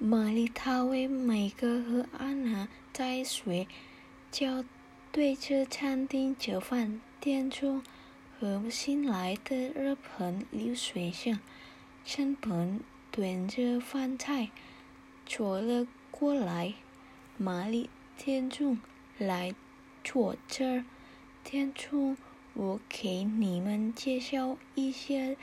玛丽塔为每个和安娜在睡觉对着餐厅吃饭，店中和新来的日本留学生身旁端着饭菜坐了过来。玛丽，店中来坐这儿。店中，我给你们介绍一下，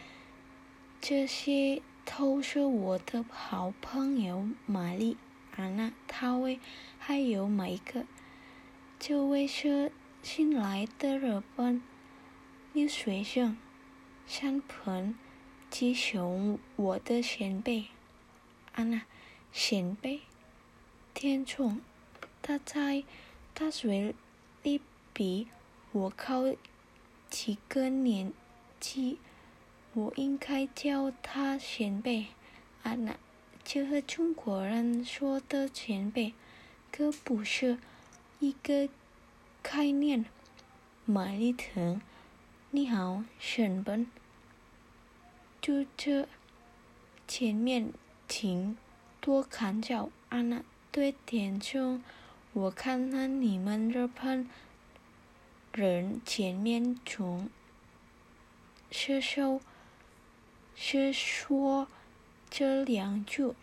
这些都是我的好朋友玛丽、安娜、她位，还有每个。这位是新来的日本留学生，山鹏，吉雄，我的前辈。安娜，前辈。天冲，他在大学里比我高几个年级，我应该叫他前辈。啊那，这和中国人说的前辈可不是一个概念。玛丽腾，你好，沈本。就这，前面请多看脚，啊那。对点中，我看看你们日本人前面从是说是说这两句，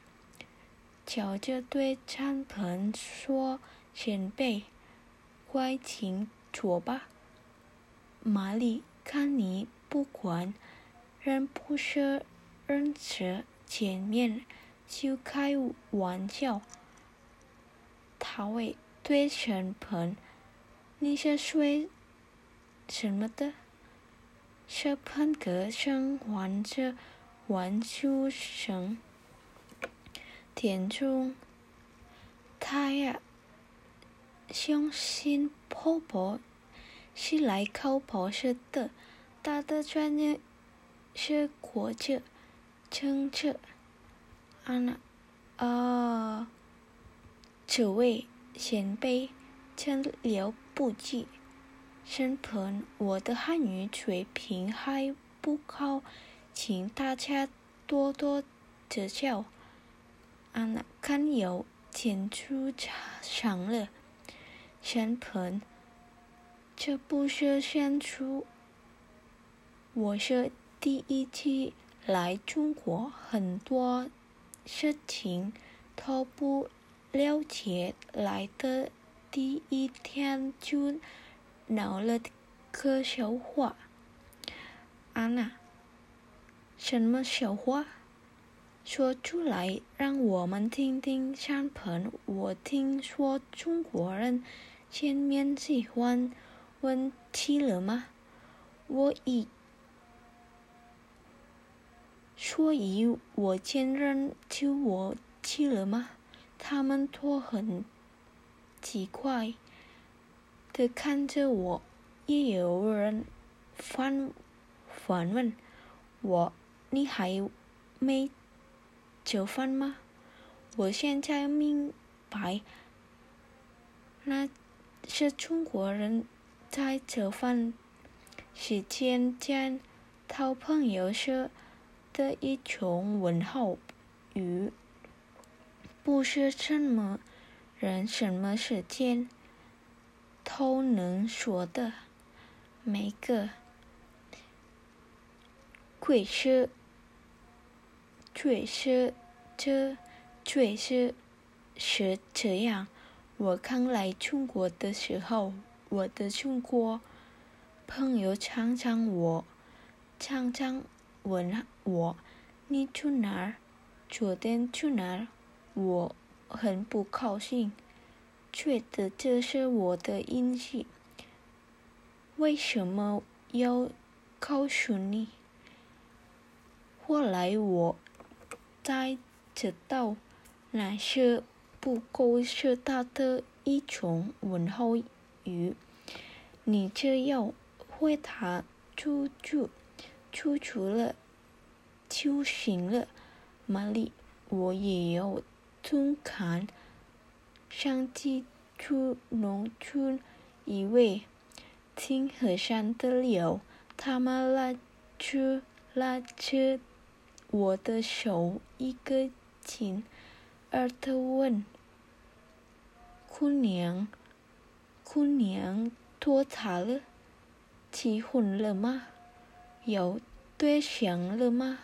瞧着对餐盆说：“前辈，快请坐吧。”玛丽，看你不管人不是认识见面就开玩笑。他会对陈鹏，你是说什么的？小鹏哥声唤着玩笑声。田中，他呀，相信婆婆是来考博士的，他的专业是国际政治。啊那，啊。这位前辈真了不起，身旁我的汉语水平还不高，请大家多多指教。安娜看有天出场了，身旁这不是先出，我是第一次来中国，很多事情都不。了解来的第一天就闹了个笑话。安娜，什么笑话？说出来让我们听听。山鹏，我听说中国人见面喜欢问吃了吗？我以所以我见人就我吃了吗？他们都很奇怪的看着我，也有人反反问我：“你还没吃饭吗？”我现在明白，那是中国人在吃饭时间间讨朋友时的一种问候语。不是什么人、什么时间都能说的。每个鬼是最是这最是是这样。我刚来中国的时候，我的中国朋友常常我常常问我：“你去哪儿？昨天去哪儿？”我很不高兴，觉得这是我的运气。为什么要告诉你？后来我才知道，那是不过是他的一种问候语。你这要回答出处，出处了就行了。玛丽，我也有。中看上几处农村一位听和尚的流，他们拉出拉着我的手，一个劲儿特问：“姑娘，姑娘脱茶了，结婚了吗？有对象了吗？”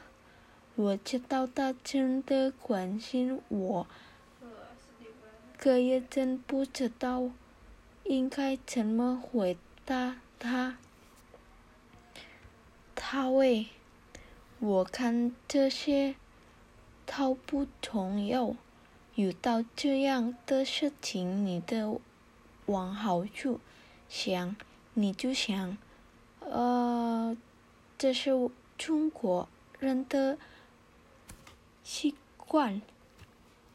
我知道他真的关心我，可也真不知道应该怎么回答他。他问：“我看这些都不重要，遇到这样的事情，你的往好处想，你就想，呃，这是中国人的。”习惯，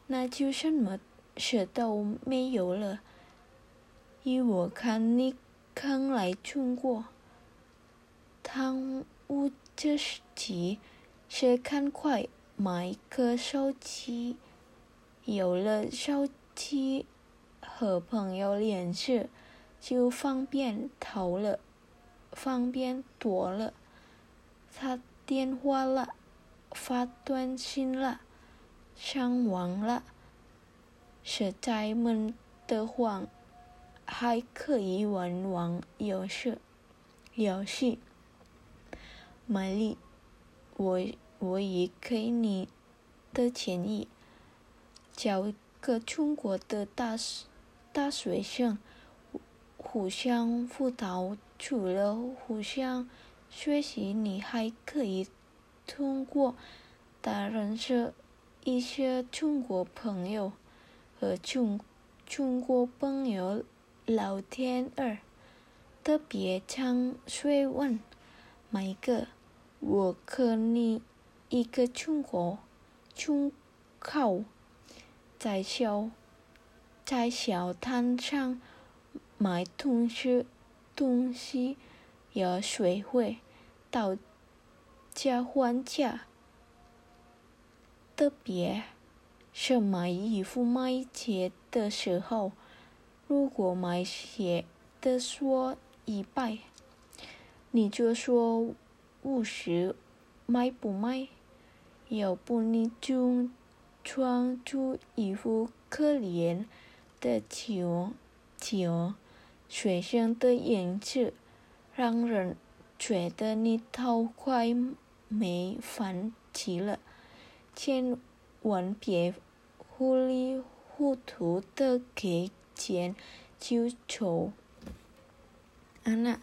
那就什么事都没有了。依我看，你刚来中国，贪污这事情是赶快买个手机，有了手机和朋友联系就方便多了，方便多了。他电话了。发短信了，上网了，实在闷得慌，还可以玩玩游戏。游戏，玛丽，我我也给你的建议，找个中国的大大学生，互相辅导，除了互相学习，你还可以。通过大认识一些中国朋友和中中国朋友聊天儿，特别常追问每个我可你一个中国中考在小在小摊上买东西东西要学会到。交换价，特别是买衣服买鞋的时候，如果买鞋的说一百，你就说五十，买不买？要不你就穿出一副可怜的球球学生的样子，让人觉得你太快。没饭吃了，千万别糊里糊涂的给钱就走。安娜，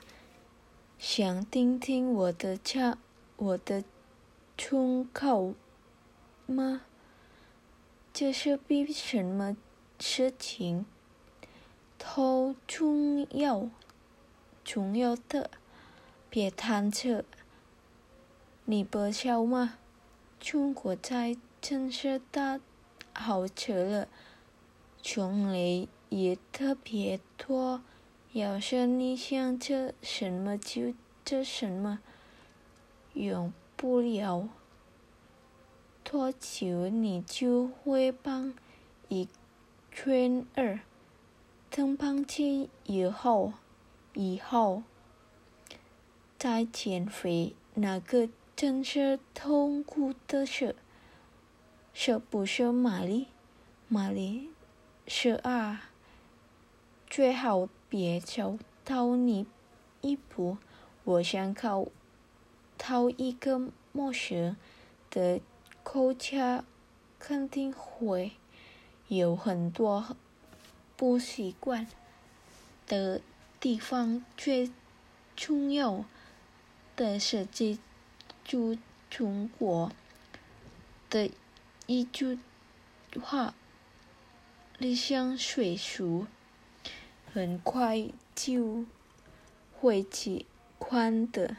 想听听我的唱我的忠告吗？这是比什么事情都重要重要的，别贪吃。你不笑吗？中国在真是大好吃了，种类也特别多。要是你想吃什么就吃什么，用不了多久你就会胖一圈二。等胖起以后，以后再减肥，那个。真是痛苦的事，是不是玛丽？玛丽，是啊，最好别走到你一步。我想靠讨一个陌生的口家，肯定会有很多不习惯的地方。最重要的是这。就中国的一句话：“理想水熟，很快就会习惯的。”